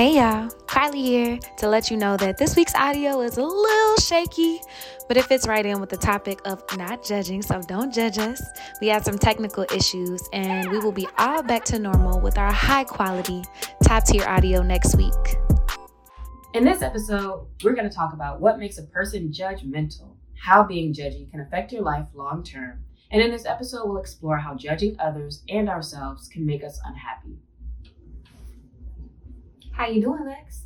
Hey y'all, Kylie here to let you know that this week's audio is a little shaky, but it fits right in with the topic of not judging, so don't judge us. We had some technical issues, and we will be all back to normal with our high quality, top tier audio next week. In this episode, we're going to talk about what makes a person judgmental, how being judgy can affect your life long term, and in this episode, we'll explore how judging others and ourselves can make us unhappy. How you doing, Lex?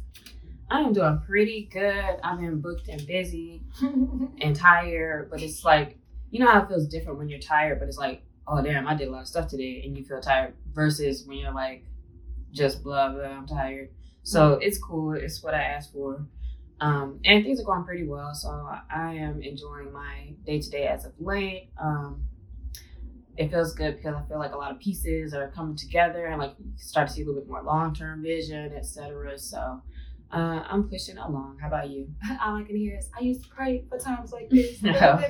I am doing pretty good. I've been booked and busy and tired, but it's like you know how it feels different when you're tired, but it's like, oh damn, I did a lot of stuff today, and you feel tired. Versus when you're like, just blah blah, I'm tired. So it's cool. It's what I asked for, um, and things are going pretty well. So I am enjoying my day to day as of late. Um, it feels good because I feel like a lot of pieces are coming together and like you start to see a little bit more long term vision, etc. So uh, I'm pushing along. How about you? All I can hear is I used to pray for times like this. Oh,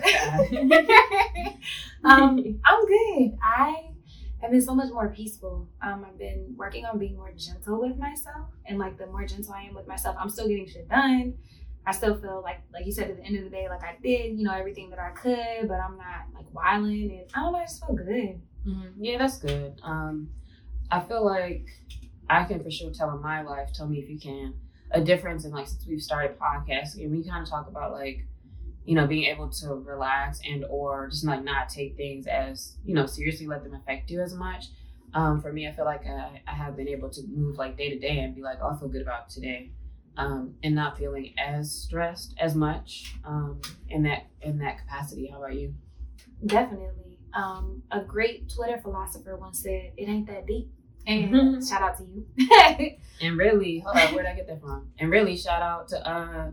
um, I'm good. I have been so much more peaceful. Um, I've been working on being more gentle with myself, and like the more gentle I am with myself, I'm still getting shit done. I still feel like, like you said, at the end of the day, like I did, you know, everything that I could, but I'm not like wilding, and I don't know, I just feel good. Mm-hmm. Yeah, that's good. Um, I feel like I can for sure tell in my life. Tell me if you can a difference in like since we've started podcasting, we kind of talk about like you know being able to relax and or just like not take things as you know seriously, let them affect you as much. Um, for me, I feel like I, I have been able to move like day to day and be like, oh, I feel good about today um, and not feeling as stressed as much um, in that in that capacity. How about you? Definitely. Um, a great Twitter philosopher once said, "It ain't that deep." And shout out to you. and really, hold on, where'd I get that from? And really, shout out to uh,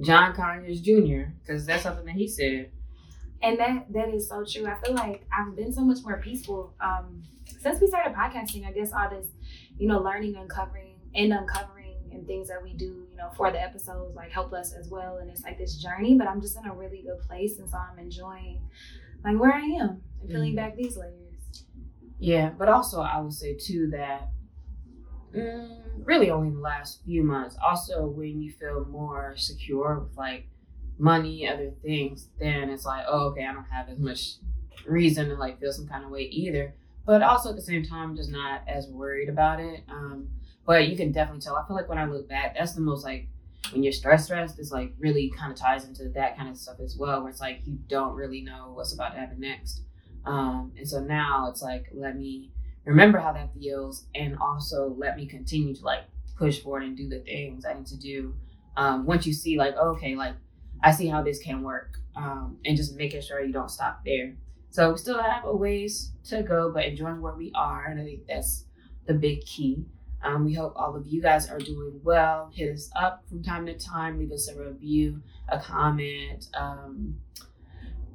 John Conyers Jr. because that's something that he said. And that that is so true. I feel like I've been so much more peaceful um, since we started podcasting. I guess all this, you know, learning, uncovering, and uncovering and things that we do, you know, for the episodes like help us as well. And it's like this journey, but I'm just in a really good place. And so I'm enjoying like where I am and peeling mm-hmm. back these layers. Yeah, but also I would say too that mm, really only in the last few months, also when you feel more secure with like money, other things, then it's like, oh, okay, I don't have as much reason to like feel some kind of way either. But also at the same time, just not as worried about it. Um, but you can definitely tell. I feel like when I look back, that's the most like when you're stressed, stressed, it's like really kind of ties into that kind of stuff as well, where it's like you don't really know what's about to happen next. Um, and so now it's like, let me remember how that feels and also let me continue to like push forward and do the things I need to do. Um, once you see like, okay, like I see how this can work. Um, and just making sure you don't stop there. So we still have a ways to go, but enjoying where we are. And I think that's the big key. Um, we hope all of you guys are doing well. Hit us up from time to time. Leave us a review, a comment, um,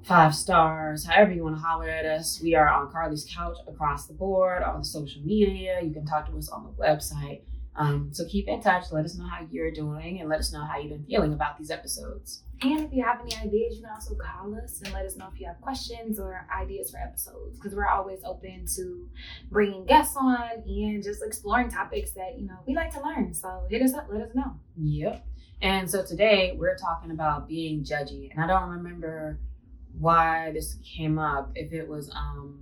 five stars, however you want to holler at us. We are on Carly's Couch across the board on social media. You can talk to us on the website. Um, so keep in touch. Let us know how you're doing and let us know how you've been feeling about these episodes. And if you have any ideas, you can also call us and let us know if you have questions or ideas for episodes because we're always open to bringing guests on and just exploring topics that, you know, we like to learn. So hit us up, let us know. Yep. And so today we're talking about being judgy. And I don't remember why this came up, if it was, um,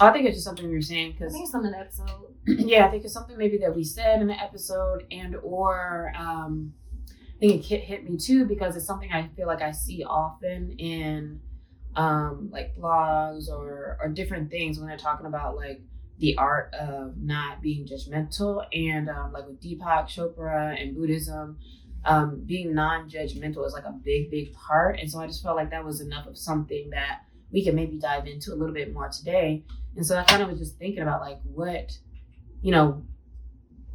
I think it's just something were saying because I think it's in the episode. yeah, I think it's something maybe that we said in the episode, and or um, I think it hit, hit me too because it's something I feel like I see often in um, like blogs or or different things when they're talking about like the art of not being judgmental and um, like with Deepak Chopra and Buddhism. Um, being non-judgmental is like a big, big part, and so I just felt like that was enough of something that we can maybe dive into a little bit more today. And so I kind of was just thinking about like what, you know,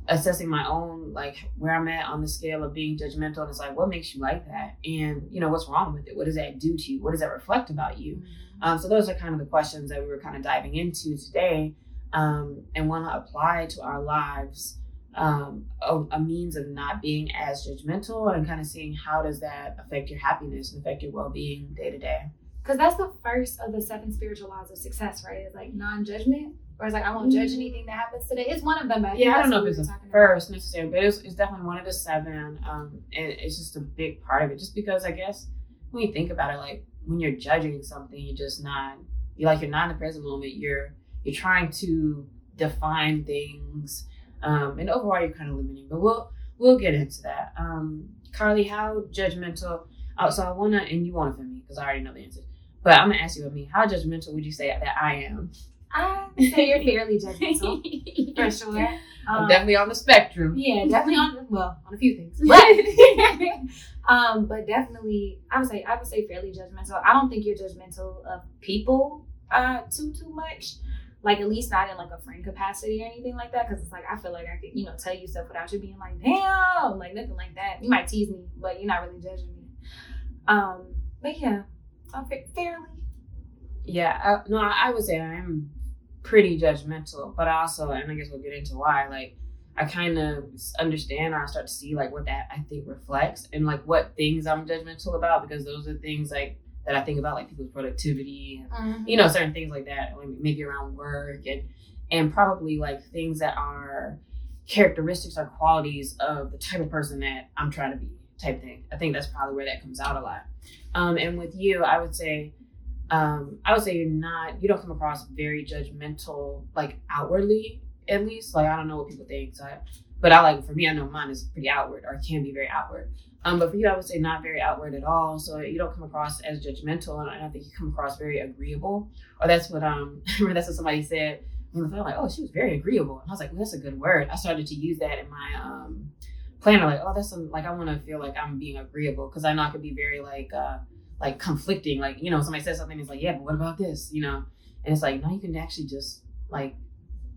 assessing my own like where I'm at on the scale of being judgmental. And it's like, what makes you like that? And you know, what's wrong with it? What does that do to you? What does that reflect about you? Mm-hmm. Um, so those are kind of the questions that we were kind of diving into today, um, and want to apply to our lives. Um, a, a, means of not being as judgmental and kind of seeing how does that affect your happiness and affect your well-being day to day because that's the first of the seven spiritual laws of success, right? It's like non-judgment, or it's like I won't judge Mm. anything that happens today. It's one of them. but Yeah, I don't know if it's the talking about. first necessarily, but it's, it's definitely one of the seven. Um, and it's just a big part of it. Just because I guess when you think about it, like when you're judging something, you're just not you're like you're not in the present moment. You're you're trying to define things, um, and overall you're kind of limiting. But we'll we'll get into that. Um, Carly, how judgmental? Oh, so I wanna and you want it from me because I already know the answer. But I'm gonna ask you of me. How judgmental would you say that I am? I say you're fairly judgmental for sure. I'm Um, definitely on the spectrum. Yeah, definitely on well on a few things, but um, but definitely I would say I would say fairly judgmental. I don't think you're judgmental of people uh too too much. Like at least not in like a friend capacity or anything like that, because it's like I feel like I could you know tell you stuff without you being like damn like nothing like that. You might tease me, but you're not really judging me. Um, but yeah, I'm fa- fairly. Yeah, I, no, I I would say I am pretty judgmental, but also, and I guess we'll get into why. Like, I kind of understand, or I start to see like what that I think reflects, and like what things I'm judgmental about, because those are things like that I think about, like people's productivity, and mm-hmm. you know, certain things like that, maybe around work, and and probably like things that are characteristics or qualities of the type of person that I'm trying to be, type thing. I think that's probably where that comes out a lot. Um, and with you, I would say um, I would say you're not, you don't come across very judgmental, like outwardly, at least. Like, I don't know what people think. So I, but I like, for me, I know mine is pretty outward or can be very outward. Um, but for you, I would say not very outward at all. So you don't come across as judgmental. And I think you come across very agreeable. Or that's what, um, that's what somebody said. when I felt like, oh, she was very agreeable. And I was like, well, that's a good word. I started to use that in my, um, planner. Like, oh, that's some, like, I want to feel like I'm being agreeable. Cause I know I could be very like, uh, like conflicting. Like, you know, somebody says something, it's like, yeah, but what about this? You know? And it's like, no, you can actually just like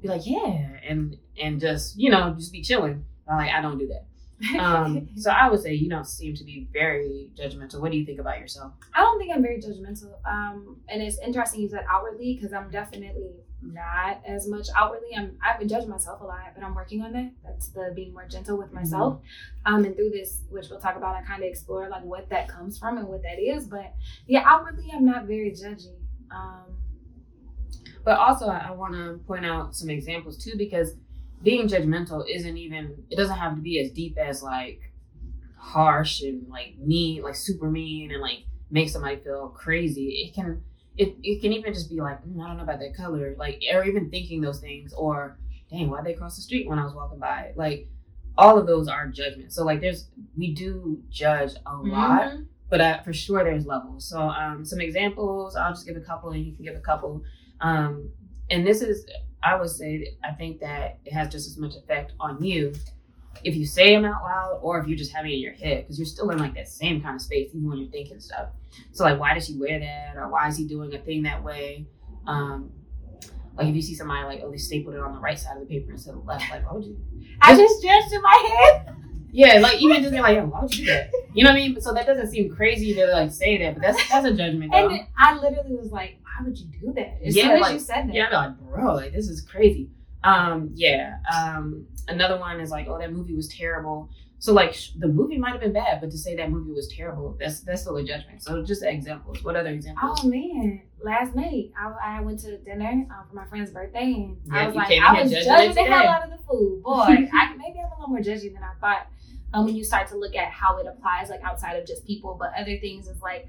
be like, yeah, and and just, you know, just be chilling. I'm like, I don't do that. Um, so I would say you don't seem to be very judgmental. What do you think about yourself? I don't think I'm very judgmental. Um, and it's interesting you said outwardly because I'm definitely not as much outwardly. I'm I've been judging myself a lot, but I'm working on that. That's the being more gentle with myself. Um, and through this, which we'll talk about, I kind of explore like what that comes from and what that is. But yeah, outwardly, I'm not very judgy. Um, But also, I, I want to point out some examples too, because being judgmental isn't even, it doesn't have to be as deep as like harsh and like mean, like super mean and like make somebody feel crazy. It can, it, it can even just be like, mm, I don't know about that color, like, or even thinking those things, or dang, why'd they cross the street when I was walking by? Like, all of those are judgments. So, like, there's, we do judge a lot mhm. but uh, for sure there's levels. So um, some examples, I'll just give a couple and you can give a couple. Um, and this is, I would say, I think that it has just as much effect on you if you say them out loud or if you're just having it in your head because you're still in like that same kind of space even when you're thinking stuff. So like, why does she wear that or why is he doing a thing that way? Um, like if you see somebody like, oh, they stapled it on the right side of the paper instead of the left, like, why would you? I just judged in my head. Yeah, like even just being like, yo, why would you do that? You know what I mean? So that doesn't seem crazy to like say that, but that's that's a judgment. Though. And I literally was like, why would you do that? As Yeah, soon as like- you said that. Yeah, I'd be like, bro, like this is crazy. Um, yeah. Um, another one is like, oh, that movie was terrible. So like, sh- the movie might have been bad, but to say that movie was terrible, that's that's still a judgment. So just examples. What other examples? Oh man! Last night I, I went to dinner um, for my friend's birthday, and Yeah, I was like, I was judging the hell out of the food. Boy, I, maybe I'm a little more judgy than I thought. Um, when you start to look at how it applies, like outside of just people, but other things is like,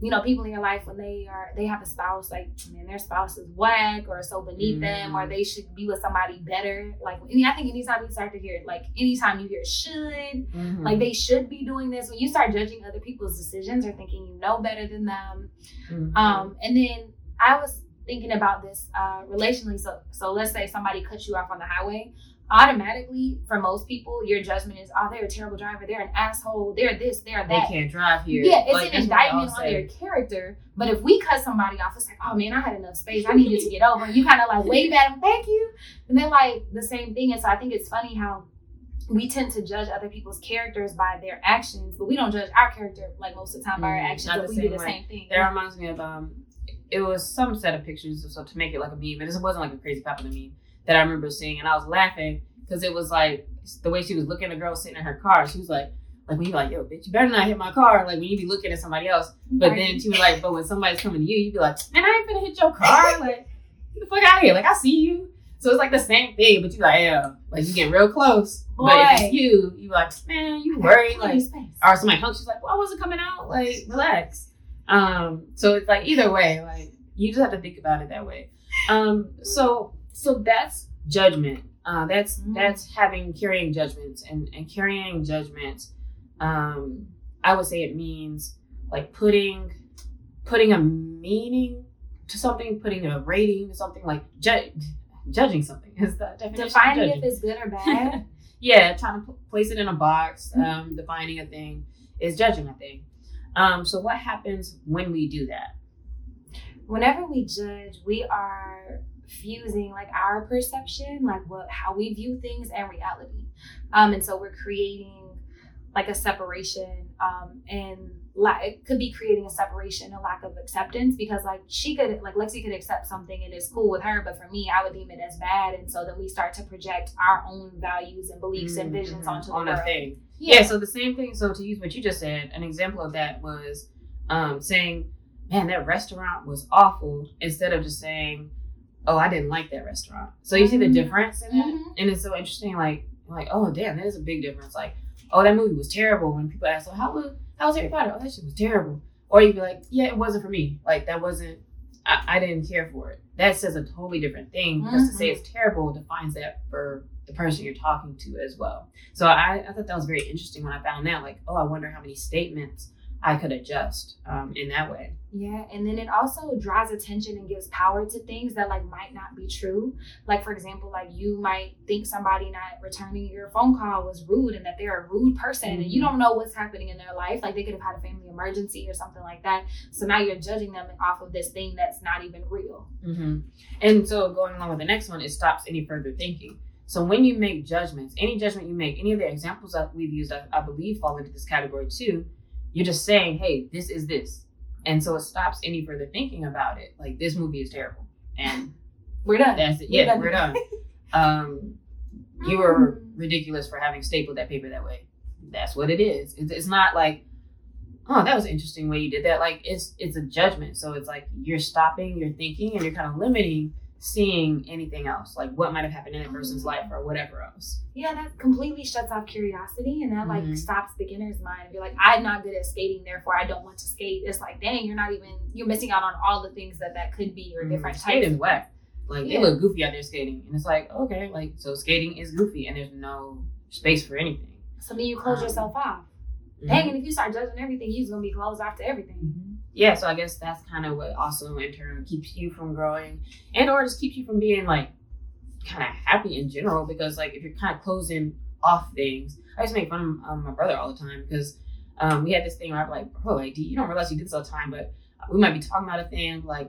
you know, people in your life when they are they have a spouse, like man, their spouse is whack or so beneath them, or Mhm. they should be with somebody better. Like, I I think anytime you start to hear, like, anytime you hear should, Mhm. like they should be doing this when you start judging other people's decisions or thinking you know better than them Mhm. um and then i was thinking about this uh relationally so so let's say somebody cuts you off on the highway automatically for most people your judgment is oh they're a terrible driver they're an asshole they're this they're that. they can't drive here. yeah it's Like, an that's what they all indictment on their character but if we cut somebody off it's like oh man i had enough space i needed to get over and you kind of like wave at them thank you and then like the same thing and so i think it's funny how we tend to judge other people's characters by their actions, but we don't judge our character like most of the time by our Mm, actions. we do the way. same thing. That reminds me of um, it was some set of pictures, so to make it like a meme, and this wasn't like a crazy popular meme that I remember seeing, and I was laughing because it was like the way she was looking. The girl sitting in her car. She was like, like when you're like, yo, bitch, you better not hit my car. Like when you be looking at somebody else. But then she was like, but when somebody's coming to you, you'd be like, man, I ain't gonna hit your car. Like, get the fuck out of here. Like I see you. So it's like the same thing, but you like, yeah, like you get real close. Boy. But if it's you, you like, man, you worried. Plenty Like, or somebody hunks, she's like, well, I wasn't coming out. Like, relax. Um, so it's like either way, like you just have to think about it that way. Um, so so that's judgment. Uh, that's Mm. that's having carrying judgments and and carrying judgments. Um, I would say it means like putting putting a meaning to something, putting a rating to something, like ju- judging something is the definition. of Defining if it's good or bad. yeah, trying to pl- place it in a box, um, defining a thing is judging a thing. Um, so what happens when we do that? Whenever we judge, we are fusing like our perception, like what how we view things and reality. Um, and so we're creating like a separation. Um, and like it could be creating a separation, a lack of acceptance because like she could like Lexi could accept something and it's cool with her, but for me, I would deem it as bad. And so then we start to project our own values and beliefs and visions onto the on world. thing. Yeah. So the same thing. So to use what you just said, an example of that was um, saying, "Man, that restaurant was awful," instead of just saying, "Oh, I didn't like that restaurant." So you see the Mhm. difference in that, Mhm. and it's so interesting. Like, like, oh damn, there's a big difference. Like, oh, that movie was terrible. When people ask, "So how was how was Harry oh Potter?" Oh, that shit was terrible. Or you'd be like, "Yeah, it wasn't for me. Like that wasn't. I, I didn't care for it." That says a totally different thing because to say mm-hmm. it's terrible defines that for the person you're talking to as well. So I, I thought that was very interesting when I found that. Like, oh, I wonder how many statements I could adjust um, in that way. Yeah, and then it also draws attention and gives power to things that like might not be true. Like for example, like you might think somebody not returning your phone call was rude and that they're a rude person and you Mhm. don't know what's happening in their life. Like they could have had a family emergency or something like that. So now you're judging them off of this thing that's not even real. Mm-hmm. And so going along with the next one, it stops any further thinking. So when you make judgments, any judgment you make, any of the examples that we've used, I, I believe fall into this category too. You're just saying, hey, this is this. And so it stops any further thinking about it. Like this movie is terrible. And We're done. that's it. We're Yeah, done. we're done. Um, you were ridiculous for having stapled that paper that way. That's what it is. It's, it's not like, oh, that was an interesting way you did that. Like it's it's a judgment. So it's like you're stopping, you're thinking, and you're kind of limiting seeing anything else, like what might have happened in a person's life or whatever else. Yeah, that completely shuts off curiosity and that like Mhm. stops beginner's mind. If you're like, I'm not good at skating, therefore I don't want to skate. It's like, dang, you're not even you're missing out on all the things that that could be or different types. Skating's of- whack. Like Yeah. they look goofy out there skating, and it's like okay, like so skating is goofy, and there's no space for anything. So then you close Um, yourself off. Mhm. Dang, and if you start judging everything, you're gonna be closed off to everything. Yeah so i guess that's kind of what also in turn keeps you from growing and or just keeps you from being like kind of happy in general because like if you're kind of closing off things i to make fun of um, my brother all the time because um, we had this thing where i'm like bro like you don't realize you do this all the time but we might be talking about a thing like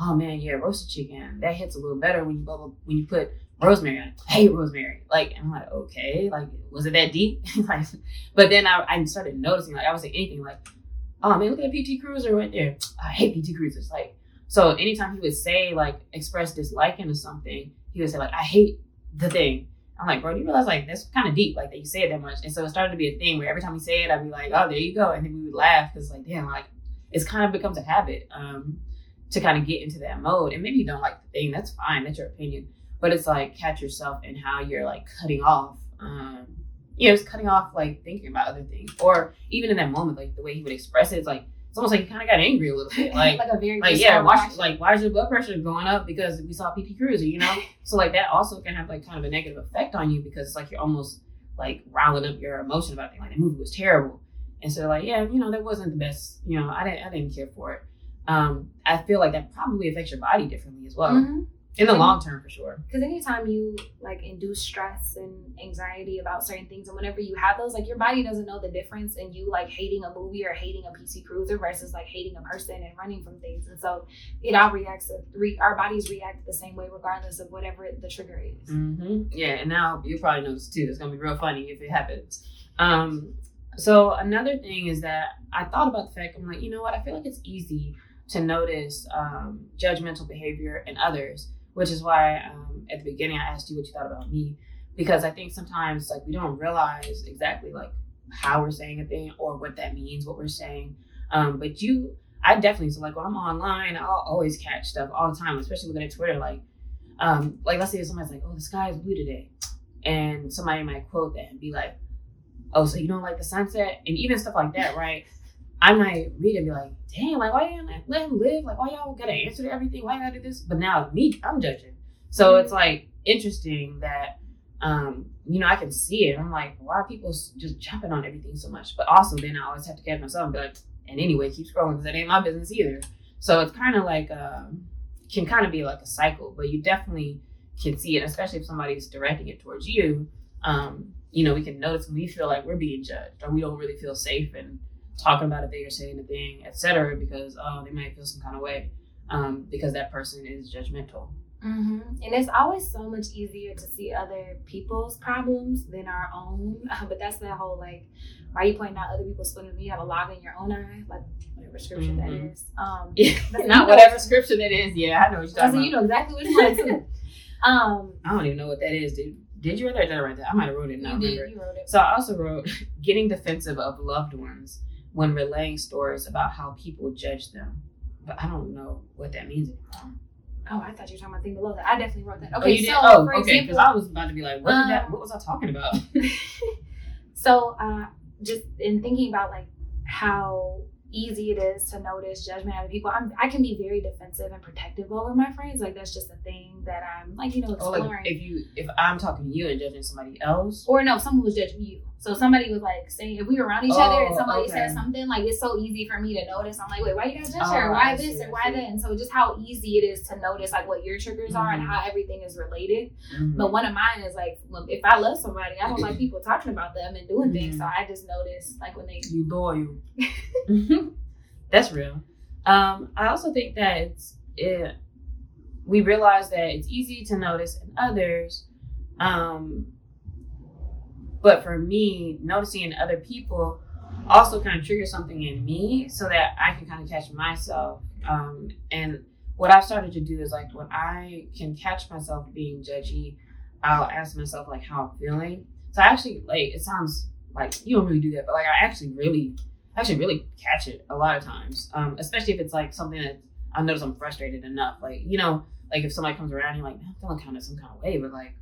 oh man yeah roasted chicken that hits a little better when you when you put rosemary on it. I hate rosemary. Like i'm like okay like was it that deep? Like but then I, I started noticing like i was saying anything like oh man, look at PT Cruiser right there. I hate PT Cruisers. Like, so anytime he would say like express disliking to something, he would say like, I hate the thing. I'm like, bro, do you realize like that's kind of deep, like that you say it that much. And so it started to be a thing where every time he say it, I'd be like, oh, there you go, and then we would laugh because like, damn, like it's kind of becomes a habit um, to kind of get into that mode. And maybe you don't like the thing, that's fine, that's your opinion. But it's like catch yourself and how you're like cutting off. Um, you know, cutting off like thinking about other things, or even in that moment, like the way he would express it, it's like it's almost like he kind of got angry a little bit, like. like a very Like yeah, why, like why is your blood pressure going up because we saw PT Cruiser, you know? so like that also can have like kind of a negative effect on you because it's like you're almost like riling up your emotion about it. Like the movie was terrible, and so like yeah, you know that wasn't the best. You know, I didn't I didn't care for it. Um, I feel like that probably affects your body differently as well Mhm. In the Mhm. long term for sure. Because anytime you like induce stress and anxiety about certain things, and whenever you have those, like your body doesn't know the difference in you like hating a movie or hating a PT Cruiser versus like hating a person and running from things. And so it all reacts. To, re, our bodies react the same way regardless of whatever the trigger is. hmm Yeah, and now you probably know this too. It's gonna be real funny if it happens. Um, so another thing is that I thought about the fact I'm like, you know what? I feel like it's easy to notice um, judgmental behavior in others, which is why um, at the beginning I asked you what you thought about me because I think sometimes like we don't realize exactly like how we're saying a thing or what that means, what we're saying. Um, but you, I definitely so like when I'm online, I'll always catch stuff all the time, especially looking at Twitter. Like, um, like let's say somebody's like, "Oh, the sky is blue today," and somebody might quote that and be like, "Oh, so you don't like the sunset?" And even stuff like that, right? I might read and be like, "Damn, like why you like, let him live? Like why y'all gotta answer to everything? Why gotta do this?" But now me, I'm judging. So it's like interesting that um, you know, I can see it. I'm like, why are people just jumping on everything so much? But also, then I always have to catch myself and be like, and anyway, keep scrolling because that ain't my business either. So it's kind of like, um, can kind of be like a cycle, but you definitely can see it, especially if somebody's directing it towards you. Um, you know, we can notice when we feel like we're being judged or we don't really feel safe and talking about a thing or saying a thing, etc., because oh, they might feel some kind of way um, because that person is judgmental. Mm-hmm. And it's always so much easier to see other people's problems than our own. but that's that whole like, why are you pointing out other people's problems when you have a log in your own eye? Like whatever scripture mm-hmm. that is. Um, yeah, not whatever scripture that is. Yeah, I know what you're talking about. You know exactly what one too. Um, I don't even know what that is, dude. Did you write that? Did I write that? I might have wrote it. No, you did. You wrote it. So I also wrote getting defensive of loved ones when relaying stories about how people judge them. But I don't know what that means anymore. Oh, I thought you were talking about thing below that. I definitely wrote that. Okay, oh, you so did? oh, okay, because I was about to be like, what, um, that, what was I talking about? so, uh, just in thinking about like how easy it is to notice judgment out of people. I'm, I can be very defensive and protective over my friends. Like that's just a thing that I'm like you know exploring. Oh, like if you if I'm talking to you and judging somebody else, or no, someone was judging you. So somebody was like saying if we were around each oh, other and somebody okay. said something, like it's so easy for me to notice. I'm like, wait, why you guys judge her? Oh, why this see, or why that? And so just how easy it is to notice like what your triggers are mm-hmm. and how everything is related. Mm-hmm. But one of mine is like if I love somebody, I don't like people talking about them and doing mm-hmm. things. So I just notice like when they you loyal. That's real. Um, I also think that it's it, we realize that it's easy to notice in others. Um, but for me, noticing in other people also kind of triggers something in me so that I can kind of catch myself. Um, and what I've started to do is like when I can catch myself being judgy, I'll ask myself like how I'm feeling. So I actually like it sounds like you don't really do that, but like I actually really actually really catch it a lot of times, um, especially if it's like something that I notice I'm frustrated enough. Like you know, like if somebody comes around, you're like, I'm feeling kind of some kind of way, but like,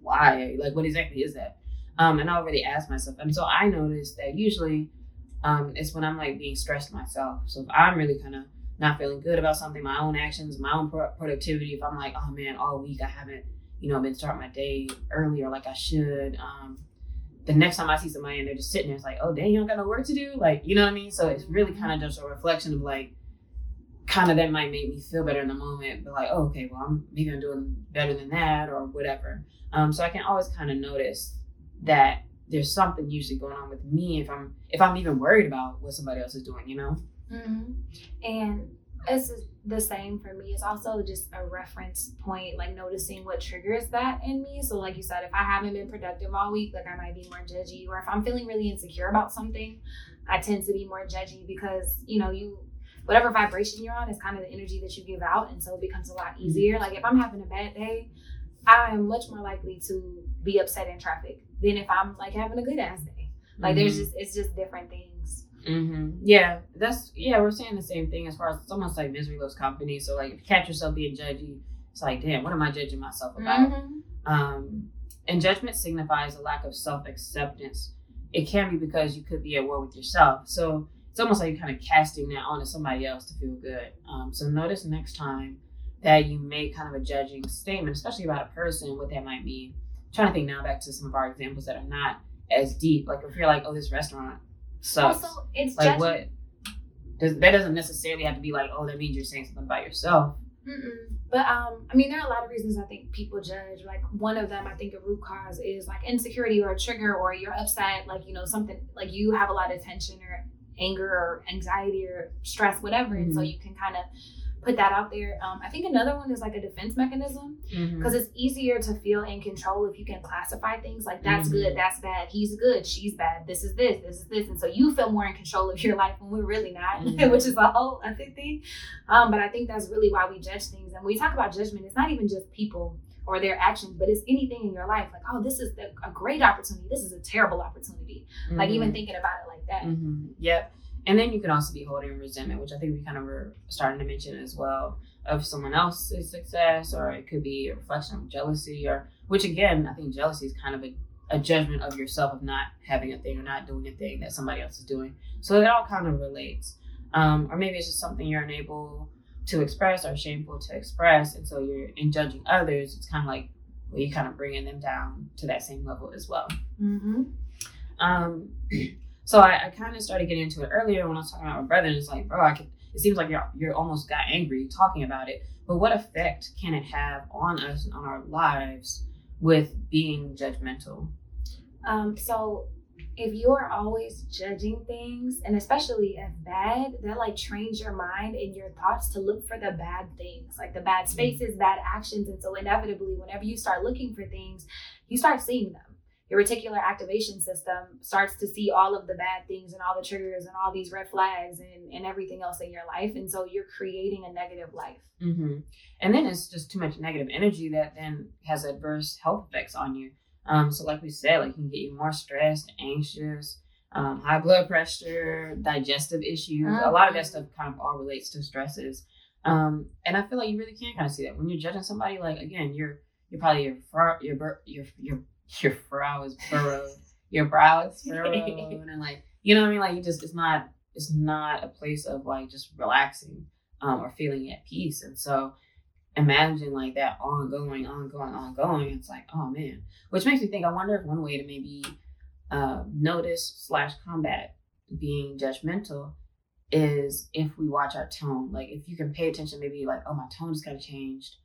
why? Like, what exactly is that? Um, and I already asked myself, and so I noticed that usually um, it's when I'm like being stressed myself. So if I'm really kind of not feeling good about something, my own actions, my own pro- productivity. If I'm like, oh man, all week I haven't, you know, been starting my day earlier like I should. Um, the next time I see somebody and they're just sitting there, it's like, oh, dang, you don't got no work to do. Like, you know what I mean? So it's really kind of just a reflection of like, kind of that might make me feel better in the moment, but like, oh, okay, well, I'm maybe I'm doing better than that or whatever. Um, so I can always kind of notice that there's something usually going on with me if I'm if I'm even worried about what somebody else is doing, you know. Mm-hmm. And it's the same for me. It's also just a reference point, like noticing what triggers that in me. So, like you said, if I haven't been productive all week, like I might be more judgy, or if I'm feeling really insecure about something, I tend to be more judgy because you know you whatever vibration you're on is kind of the energy that you give out, and so it becomes a lot mm-hmm. easier. Like if I'm having a bad day, I am much more likely to be upset in traffic than if I'm like having a good ass day. Like mm-hmm. there's just it's just different things. Mm-hmm. Yeah, that's yeah. We're saying the same thing as far as it's almost like misery loves company. So like, if you catch yourself being judgy, it's like, damn, what am I judging myself about? Mm-hmm. Um, and judgment signifies a lack of self acceptance. It can be because you could be at war with yourself. So it's almost like you're kind of casting that onto somebody else to feel good. Um, so notice next time that you make kind of a judging statement, especially about a person, what that might mean. I'm trying to think now back to some of our examples that are not as deep. Like if you're like, oh, this restaurant sucks. Also, it's like judging. what does that doesn't necessarily have to be like, oh, that means you're saying something about yourself. Mm-mm. But um, I mean, there are a lot of reasons I think people judge. Like one of them, I think a root cause is like insecurity or a trigger, or you're upset, like you know something, like you have a lot of tension or anger or anxiety or stress, whatever, mm-hmm. and so mm-hmm. you can kind of put that out there. Um, I think another one is like a defense mechanism because mm-hmm. it's easier to feel in control if you can classify things like that's mm-hmm. good, that's bad, he's good, she's bad, this is this, this is this, and so you feel more in control of your life when we're really not, mm-hmm. which is a whole other thing. Um, but I think that's really why we judge things, and when we talk about judgment, it's not even just people or their actions, but it's anything in your life. Like, oh, this is a great opportunity. This is a terrible opportunity. Mm-hmm. Like even thinking about it like that. Mm-hmm. Yep. And then you can also be holding resentment, which I think we kind of were starting to mention as well, of someone else's success, or it could be a reflection of jealousy, or which again, I think jealousy is kind of a, a judgment of yourself of not having a thing or not doing a thing that somebody else is doing. So it all kind of relates. Um, or maybe it's just something you're unable to express or shameful to express. And so you're in judging others, it's kind of like well, you kind of bringing them down to that same level as well. Mm-hmm. Um, so I, I kind of started getting into it earlier when I was talking about my brother, and it's like, bro, I could, it seems like you're you're almost got angry talking about it. But what effect can it have on us and on our lives with being judgmental? Um, so if you're always judging things, and especially if bad, that like trains your mind and your thoughts to look for the bad things, like the bad mm-hmm. spaces, bad actions. And so inevitably, whenever you start looking for things, you start seeing them your reticular activation system starts to see all of the bad things and all the triggers and all these red flags and, and everything else in your life. And so you're creating a negative life. Mm-hmm. And then it's just too much negative energy that then has adverse health effects on you. Um, so, like we said, like can get you more stressed, anxious, um, high blood pressure, digestive issues. Mm-hmm. A lot of that stuff kind of all relates to stresses. Um, and I feel like you really can kind of see that when you're judging somebody. Like again, you're you're probably your your your your your brow is furrowed, your brow is furrowed, and like you know what I mean. Like you just it's not it's not a place of like just relaxing um, or feeling at peace. And so imagine like that ongoing, ongoing, ongoing. It's like oh man, which makes me think. I wonder if one way to maybe uh, notice slash combat being judgmental is if we watch our tone. Like if you can pay attention, maybe like oh my tone just kind of changed.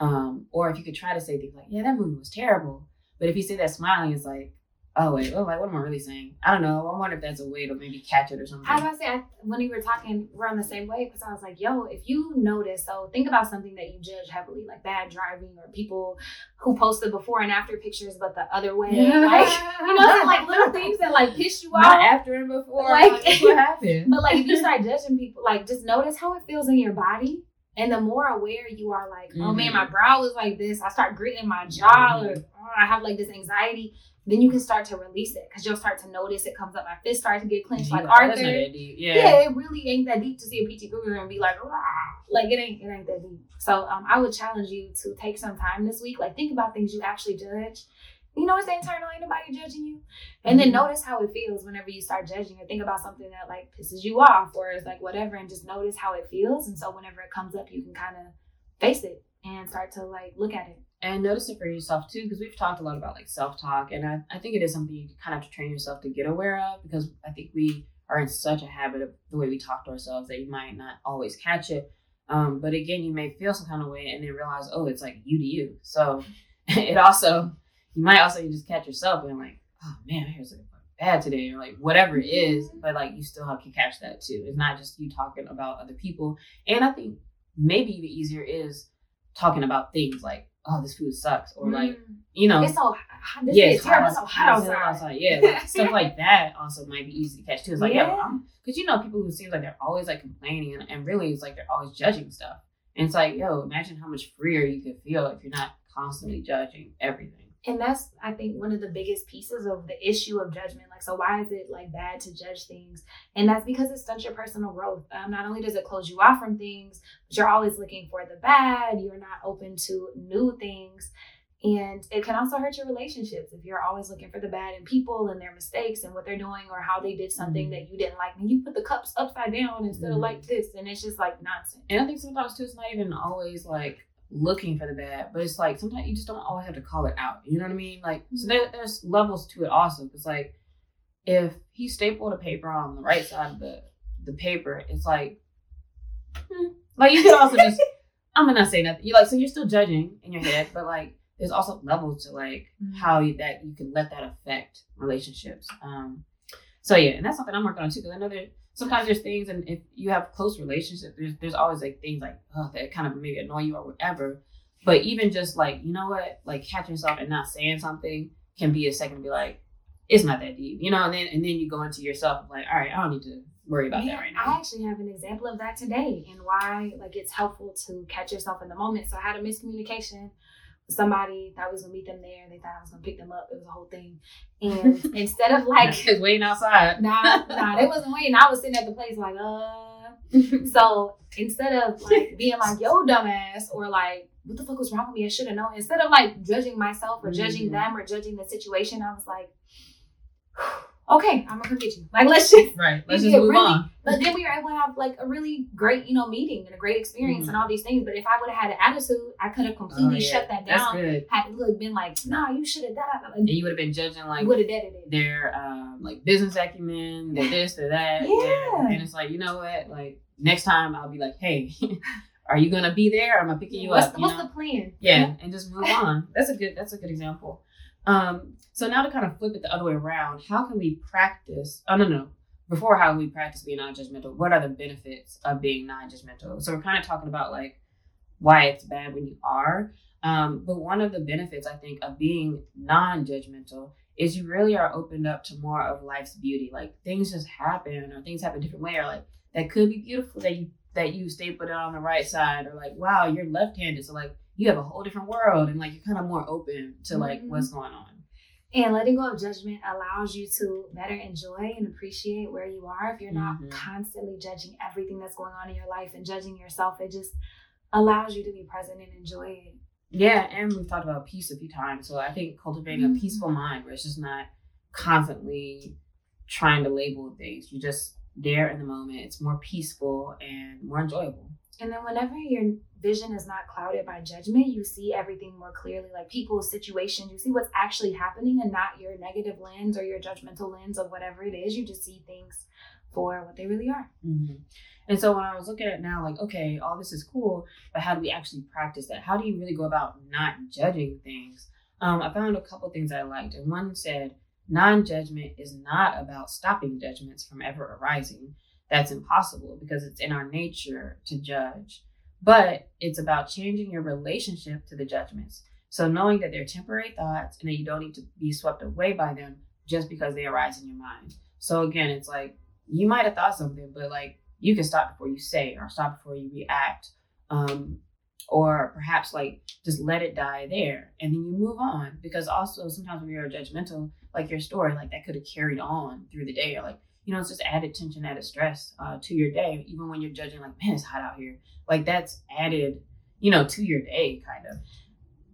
Um, or if you could try to say things like, yeah, that movie was terrible. But if you see that smiling, it's like, oh wait, oh, like what am I really saying? I don't know. I wonder if that's a way to maybe catch it or something. I was about to say I, when we were talking, we're on the same way because I was like, yo, if you notice, so think about something that you judge heavily, like bad driving or people who posted before and after pictures, but the other way, yeah. like you know, like little things that like piss you off. After and before, like, like what happened. But like if you start judging people, like just notice how it feels in your body. And the more aware you are, like, mm-hmm. oh man, my mm-hmm. brow is like this. I start gritting my jaw, mm-hmm. or oh, I have like this anxiety. Then you can start to release it because you'll start to notice it comes up. My fist starts to get clenched, like Arthur. Yeah. yeah, it really ain't that deep to see a PT Guru and be like, Rah! like it ain't, it ain't that deep. So um, I would challenge you to take some time this week, like think about things you actually judge you know, it's internal, ain't nobody judging you. And then mm-hmm. notice how it feels whenever you start judging or think about something that like pisses you off or is like whatever and just notice how it feels. And so whenever it comes up, you can kind of face it and start to like look at it. And notice it for yourself too, because we've talked a lot about like self talk. And I, I think it is something you kind of have to train yourself to get aware of because I think we are in such a habit of the way we talk to ourselves that you might not always catch it. Um, but again, you may feel some kind of way and then realize, oh, it's like you to you. So it also you might also just catch yourself being like, oh man, my hair's looking bad today, or like whatever it is, but like you still have to catch that too. It's not just you talking about other people. And I think maybe even easier is talking about things like, oh, this food sucks, or like, mm. you know, it's so hot. This yeah, it's terrible. Hot, so hot outside. outside. Yeah, like, stuff like that also might be easy to catch too. It's like, yeah, because yeah, you know, people who seem like they're always like complaining, and, and really it's like they're always judging stuff. And it's like, yo, imagine how much freer you could feel if you're not constantly judging everything and that's i think one of the biggest pieces of the issue of judgment. Like so why is it like bad to judge things? And that's because it stunts your personal growth. Um, not only does it close you off from things but you're always looking for the bad. You're not open to new things. And it can also hurt your relationships if you're always looking for the bad in people and their mistakes and what they're doing or how they did something mm-hmm. that you didn't like. And you put the cups upside down instead mm-hmm. of like this and it's just like nonsense. And i think sometimes too it's not even always like looking for the bad, but it's like sometimes you just don't always have to call it out. You know what I mean? Like, so mm-hmm. there, there's levels to it also. It's like if he stapled a paper on the right side of the the paper, it's like, hmm. like you could also just, I'm gonna not say nothing. You like, so you're still judging in your head, but like, there's also levels to like mm-hmm. how you, that you can let that affect relationships. Um, so yeah, and that's something I'm working on too because I know that sometimes there's things, and if you have close relationships, there's there's always like things like oh, that kind of maybe annoy you or whatever. But even just like you know what, like catching yourself and not saying something can be a second to be like, it's not that deep, you know. And then and then you go into yourself like, all right, I don't need to worry about yeah, that right now. I actually have an example of that today and why like it's helpful to catch yourself in the moment. So I had a miscommunication somebody thought I was gonna meet them there. They thought I was gonna pick them up. It was a whole thing. And instead of like waiting outside. nah, nah, they wasn't waiting. I was sitting at the place like, uh. So instead of like being like, yo, dumbass, or like, what the fuck was wrong with me? I should have known. Instead of like judging myself or judging Mhm. them or judging the situation, I was like, okay, I'm gonna come get you. Like, let's just. Right. Let's just move really- on. But then we were able to have like a really great, you know, meeting and a great experience and all these things. But if I would have had an attitude, I could have completely Oh, yeah. shut that That's down. good. Had look been like, nah, you should have done. And you would have been judging like would have it. their um like business acumen, their this, their that. Yeah. And it's like, you know what? Like next time I'll be like, hey, are you gonna be there? Or am I picking you what's up? the, you what's know? the plan? yeah, and just move on. That's a good that's a good example. Um, so now to kind of flip it the other way around, how can we practice oh no no. Before how we practice being non-judgmental, what are the benefits of being non-judgmental? So we're kind of talking about like why it's bad when you are. Um, but one of the benefits I think of being non-judgmental is you really are opened up to more of life's beauty. Like things just happen or things happen different way or like that could be beautiful that you that you stapled it on the right side or like wow you're left-handed so like you have a whole different world and like you're kind of more open to like Mhm. what's going on And letting go of judgment allows you to better enjoy and appreciate where you are. If you're not Mhm. constantly judging everything that's going on in your life and judging yourself, it just allows you to be present and enjoy it. yeah and we've talked about peace a few times so i think cultivating a Mhm. peaceful mind where it's just not constantly trying to label things you're just there in the moment it's more peaceful and more enjoyable And then whenever your vision is not clouded by judgment, you see everything more clearly, like people's situations. You see what's actually happening and not your negative lens or your judgmental lens of whatever it is. You just see things for what they really are. hmm And so when I was looking at it now, like, okay, all this is cool, but how do we actually practice that? How do you really go about not judging things? Um, I found a couple things I liked, and one said, non-judgment is not about stopping judgments from ever arising. That's impossible because it's in our nature to judge, but it's about changing your relationship to the judgments. So knowing that they're temporary thoughts and that you don't need to be swept away by them just because they arise in your mind. So again, it's like you might have thought something, but like you can stop before you say or stop before you react. Um, or perhaps like just let it die there and then you move on. Because also sometimes when you're judgmental, like your story, like that could have carried on through the day or like, you know, it's just added tension, added stress uh, to your day, even when you're judging like, man, it's hot out here. Like that's added, you know, to your day kind of.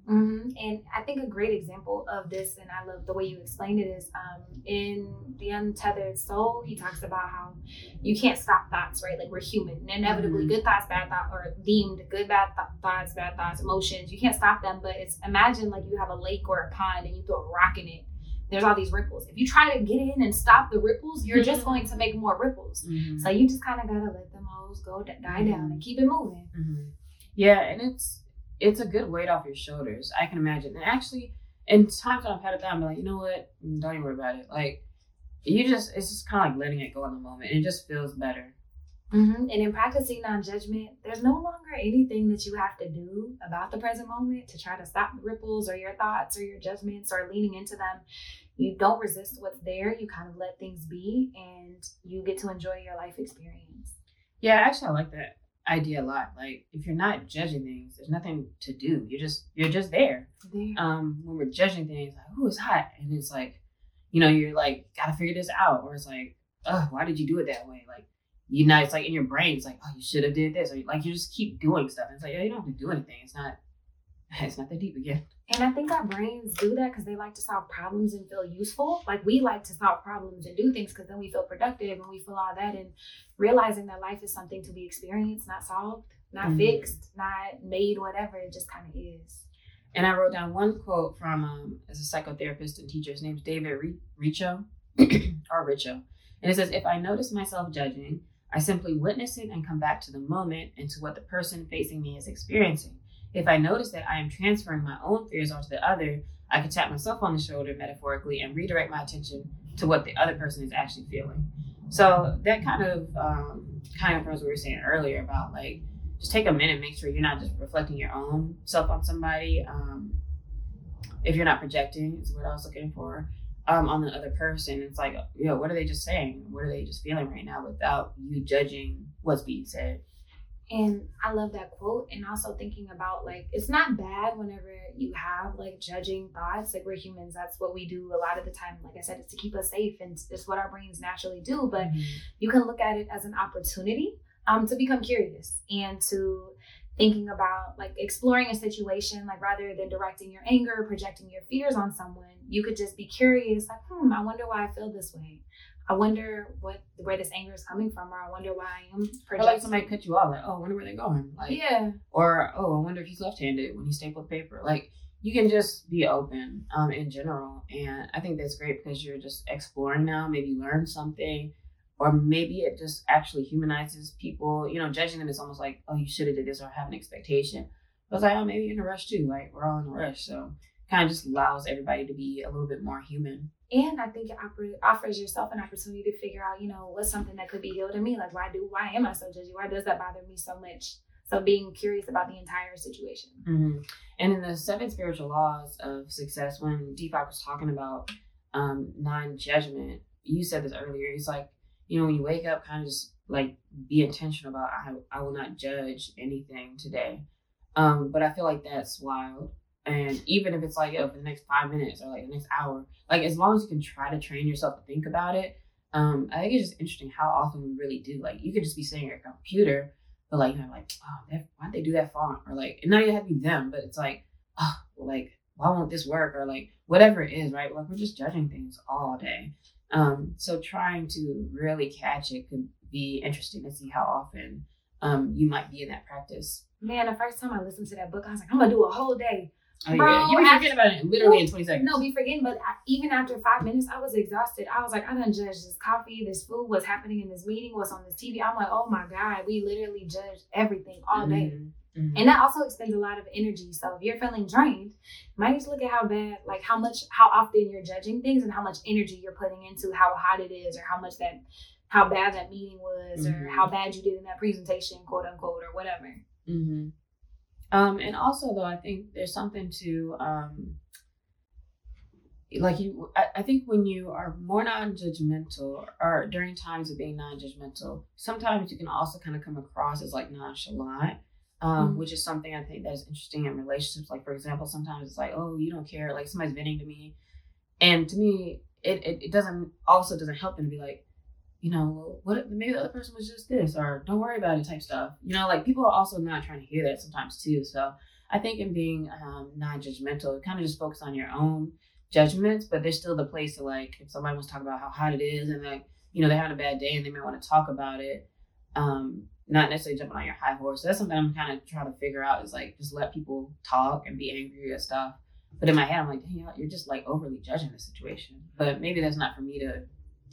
hmm And I think a great example of this, and I love the way you explained it, is um, in The Untethered Soul, he talks about how you can't stop thoughts, right? Like we're human. And inevitably, Mhm. good thoughts, bad thoughts, or deemed good, bad th- thoughts, bad thoughts, emotions, you can't stop them. But it's imagine like you have a lake or a pond and you throw a rock in it. There's all these ripples. If you try to get in and stop the ripples, you're just mm-hmm. going to make more ripples. Mm-hmm. So you just kind of gotta let them hoes go d- die down and mm-hmm. keep it moving. Mhm. Yeah, and it's it's a good weight off your shoulders. I can imagine. And actually, in times when I've had it down, I'm like, you know what? Mm, don't even worry about it. Like, you just it's just kind of like letting it go in the moment. And it just feels better. Hmm And in practicing non-judgment, there's no longer anything that you have to do about the present moment to try to stop the ripples or your thoughts or your judgments or leaning into them. You don't resist what's there. You kind of let things be, and you get to enjoy your life experience. Yeah, actually, I like that idea a lot. Like, if you're not judging things, there's nothing to do. You're just you're just there. There. Um, when we're judging things, like, oh, it's hot, and it's like, you know, you're like, gotta figure this out, or it's like, oh, why did you do it that way? Like, you know, it's like in your brain, it's like, oh, you should have did this, or like you just keep doing stuff. It's like, yeah, you don't have to do anything. It's not, it's not that deep again. And I think our brains do that because they like to solve problems and feel useful. Like we like to solve problems and do things because then we feel productive and we feel all that. And realizing that life is something to be experienced, not solved, not Mhm. fixed, not made, whatever. It just kind of is. And I wrote down one quote from um, as a psychotherapist and teacher. His name's David Richo or Richo, and it says, "If I notice myself judging, I simply witness it and come back to the moment and to what the person facing me is experiencing. If I notice that I am transferring my own fears onto the other, I can tap myself on the shoulder metaphorically and redirect my attention to what the other person is actually feeling. So that kind of um, kind of confirms what we were saying earlier about like just take a minute, make sure you're not just reflecting your own self on somebody. Um, if you're not projecting, is what I was looking for. Um, on the other person, it's like, know, what are they just saying? What are they just feeling right now without you judging what's being said? And I love that quote. And also thinking about like, it's not bad whenever you have like judging thoughts. Like, we're humans. That's what we do a lot of the time. Like I said, it's to keep us safe and it's what our brains naturally do. But Mhm. you can look at it as an opportunity um, to become curious and to thinking about like exploring a situation like rather than directing your anger projecting your fears on someone you could just be curious like hmm i wonder why i feel this way i wonder what where this anger is coming from or i wonder why i am Or projecting like somebody cut you off, like, oh, I wonder where they're going. Like, yeah or oh, I wonder if he's left-handed when he stapled paper. Like, you can just be open um, in general, and I think that's great because you're just exploring now. Maybe learn something, or maybe it just actually humanizes people. You know, judging them is almost like, oh, you should have did this or have an expectation. But it's like, oh, maybe you're in a rush too. Like, we're all in a rush, so kind of just allows everybody to be a little bit more human. and i think it oper- offers yourself an opportunity to figure out you know what's something that could be healed in me like why do why am i so judgy why does that bother me so much so being curious about the entire situation hmm And in the seven spiritual laws of success, when Deepak was talking about um, non-judgment, you said this earlier. It's like you know when you wake up, kind of just like be intentional about I I will not judge anything today. Um, but I feel like that's wild. And even if it's like yo, for the next five minutes or like the next hour, like as long as you can try to train yourself to think about it, um, I think it's just interesting how often we really do. Like you could just be sitting at your computer but like you know, like oh, why'd they do that font? Or like, it not even have to be them, but it's like, oh, like why won't this work? Or like whatever it is, right? Like we're just judging things all day. Um, so trying to really catch it could be interesting to see how often um you might be in that practice. Man, the first time I listened to that book, I was like, I'm gonna do a whole day. Oh, Bro, yeah. You I- forgetting about it literally in 20 seconds. No, be forgetting, but I, even after five minutes, I was exhausted. I was like, I done judged this coffee, this food, what's happening in this meeting, what's on this TV. I'm like, oh my God, we literally judge everything all day. Mhm. Mhm. And that also expends a lot of energy. So if you're feeling drained, might just look at how bad, like how much, how often you're judging things and how much energy you're putting into how hot it is or how much that, how bad that meeting was or Mhm. how bad you did in that presentation, quote unquote, or whatever. hmm Um, and also though, I think there's something to um, like you. I, I think when you are more non-judgmental, or during times of being non-judgmental, sometimes you can also kind of come across as like nonchalant. Um, Mhm. which is something I think that is interesting in relationships. Like, for example, sometimes it's like, oh, you don't care. Like, somebody's venting to me. And to me, it, it, it doesn't, also doesn't help them to be like, you know, what maybe the other person was just this, or don't worry about it type stuff. You know, like people are also not trying to hear that sometimes too. So I think in being um, non judgmental, kind of just focus on your own judgments, but there's still the place to like, if somebody wants to talk about how hot it is and like, you know, they're having a bad day and they may want to talk about it, um, not necessarily jumping on your high horse. So that's something I'm kind of trying to figure out is like, just let people talk and be angry at stuff. But in my head, I'm like, dang, you're just like overly judging the situation. But maybe that's not for me to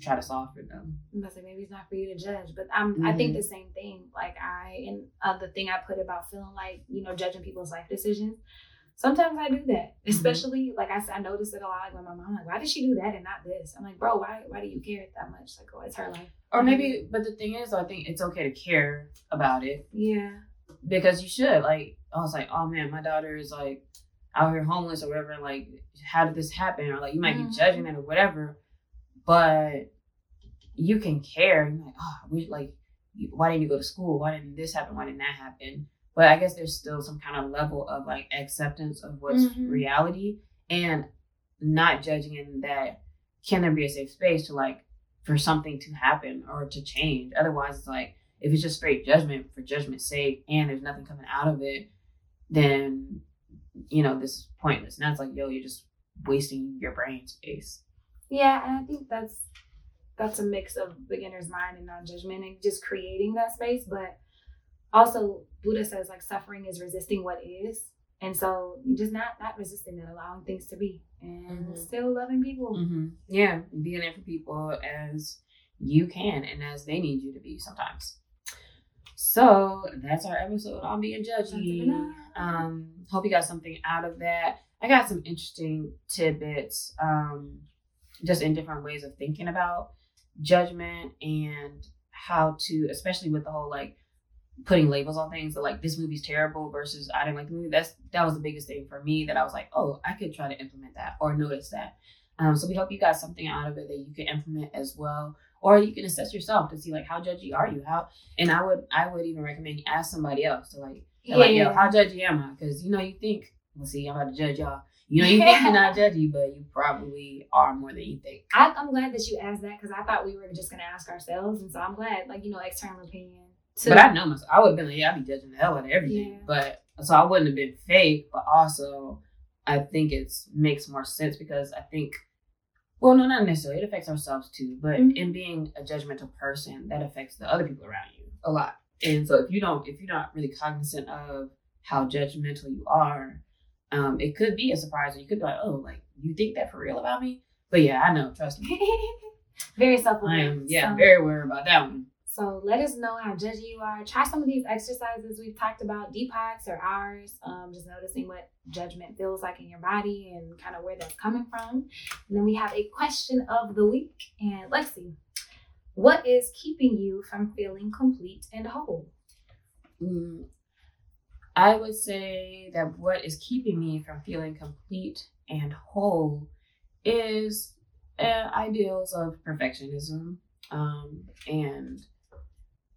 try to solve for them. To say maybe it's not for you to judge, but I'm, I think the same thing. Like I and uh, the thing I put about feeling like you know judging people's life decisions. Sometimes I do that, especially like I said, I noticed it a lot. Like when my mom, like, why did she do that and not this? I'm like, bro, why why do you care that much? Like, oh, it's her life. Or maybe, but the thing is, I think it's okay to care about it Yeah, because you should. Like, I was like, oh man, my daughter is like out here homeless or whatever. Like, how did this happen? Or like, you might Mhm. be judging it or whatever, but you can care. You're like, oh, we like, why didn't you go to school? Why didn't this happen? Why didn't that happen? But I guess there's still some kind of level of like acceptance of what's Mhm. reality and not judging in that can there be a safe space to like for something to happen or to change. Otherwise, it's like if it's just straight judgment for judgment's sake and there's nothing coming out of it, then you know this is pointless. Now it's like, yo, you're just wasting your brain space. yeah, and I think that's that's a mix of beginner's mind and non-judgment and just creating that space. But also, Buddha says like suffering is resisting what is, and so just not not resisting that, allowing things to be, and Mhm. still loving people. Mm-hmm. Yeah, being there for people as you can and as they need you to be sometimes. So that's our episode on being judgy. Um, hope you got something out of that. I got some interesting tidbits, um, just in different ways of thinking about judgment and how to, especially with the whole like putting labels on things. Like this movie's terrible versus I didn't like the movie. That's that was the biggest thing for me that I was like, oh, I could try to implement that or notice that. Um, so we hope you got something out of it that you can implement as well, or you can assess yourself to see like how judgy are you how and i would i would even recommend you ask somebody else to like yeah. like yo how judgy am i because you know you think well see i'm about to judge y'all you know you think you're not judgy but you probably are more than you think I, am glad that you asked that because i thought we were just gonna ask ourselves and so i'm glad like you know external opinion too. but i know myself i would have been like yeah i'd be judging the hell out of everything yeah. but so i wouldn't have been fake but also i think it makes more sense because i think well, no, not necessarily. It affects ourselves too. But mm-hmm. in being a judgmental person, that affects the other people around you a lot. And so if you don't, if you're not really cognizant of how judgmental you are, um, it could be a surprise. Or you could be like, oh, like you think that for real about me? But yeah, I know. Trust me. very self aware. Yeah, so. very aware about that one. So let us know how judgy you are. Try some of these exercises we've talked about, Deepak's or ours. Um, just noticing what judgment feels like in your body and kind of where that's coming from. And then we have a question of the week. And see, what is keeping you from feeling complete and whole? Mm, I would say that what is keeping me from feeling complete and whole is uh, ideals of perfectionism um, and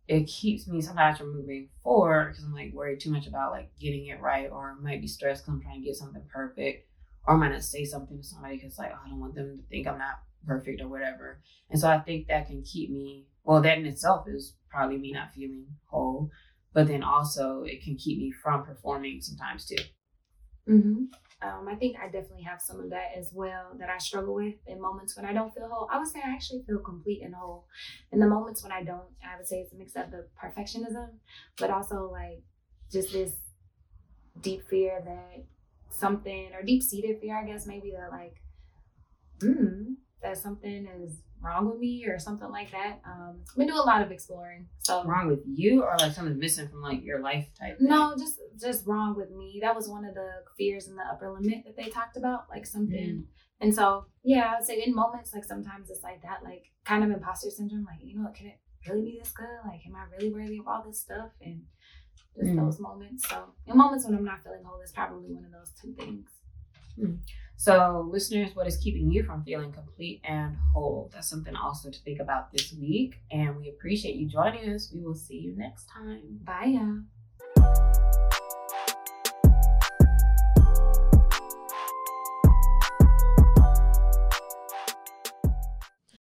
it keeps me sometimes from moving forward because I'm like worried too much about like getting it right, or might be stressed because I'm trying to get something perfect, or I might not say something to somebody because like oh, I don't want them to think I'm not perfect or whatever. And so I think that can keep me. Well, that in itself is probably me not feeling whole, but then also it can keep me from performing sometimes too. Mm-hmm. Um, I think I definitely have some of that as well that I struggle with in moments when I don't feel whole. I would say I actually feel complete and whole. In the moments when I don't, I would say it's a mix of the perfectionism, but also like just this deep fear that something or deep seated fear, I guess maybe that like, hmm, that something is wrong with me or something like that. Um, I've been doing a lot of exploring. So wrong with you or like something missing from like your life type? Thing? No, just just wrong with me. That was one of the fears in the upper limit that they talked about, like something. Mm. And so yeah, I would say in moments like sometimes it's like that, like kind of imposter syndrome. Like you know, what, can it really be this good? Like, am I really worthy of all this stuff? And just mm. those moments. So in moments when I'm not feeling whole, it's probably one of those two things. Mm. So, listeners, what is keeping you from feeling complete and whole? That's something also to think about this week. And we appreciate you joining us. We will see you next time. Bye, y'all.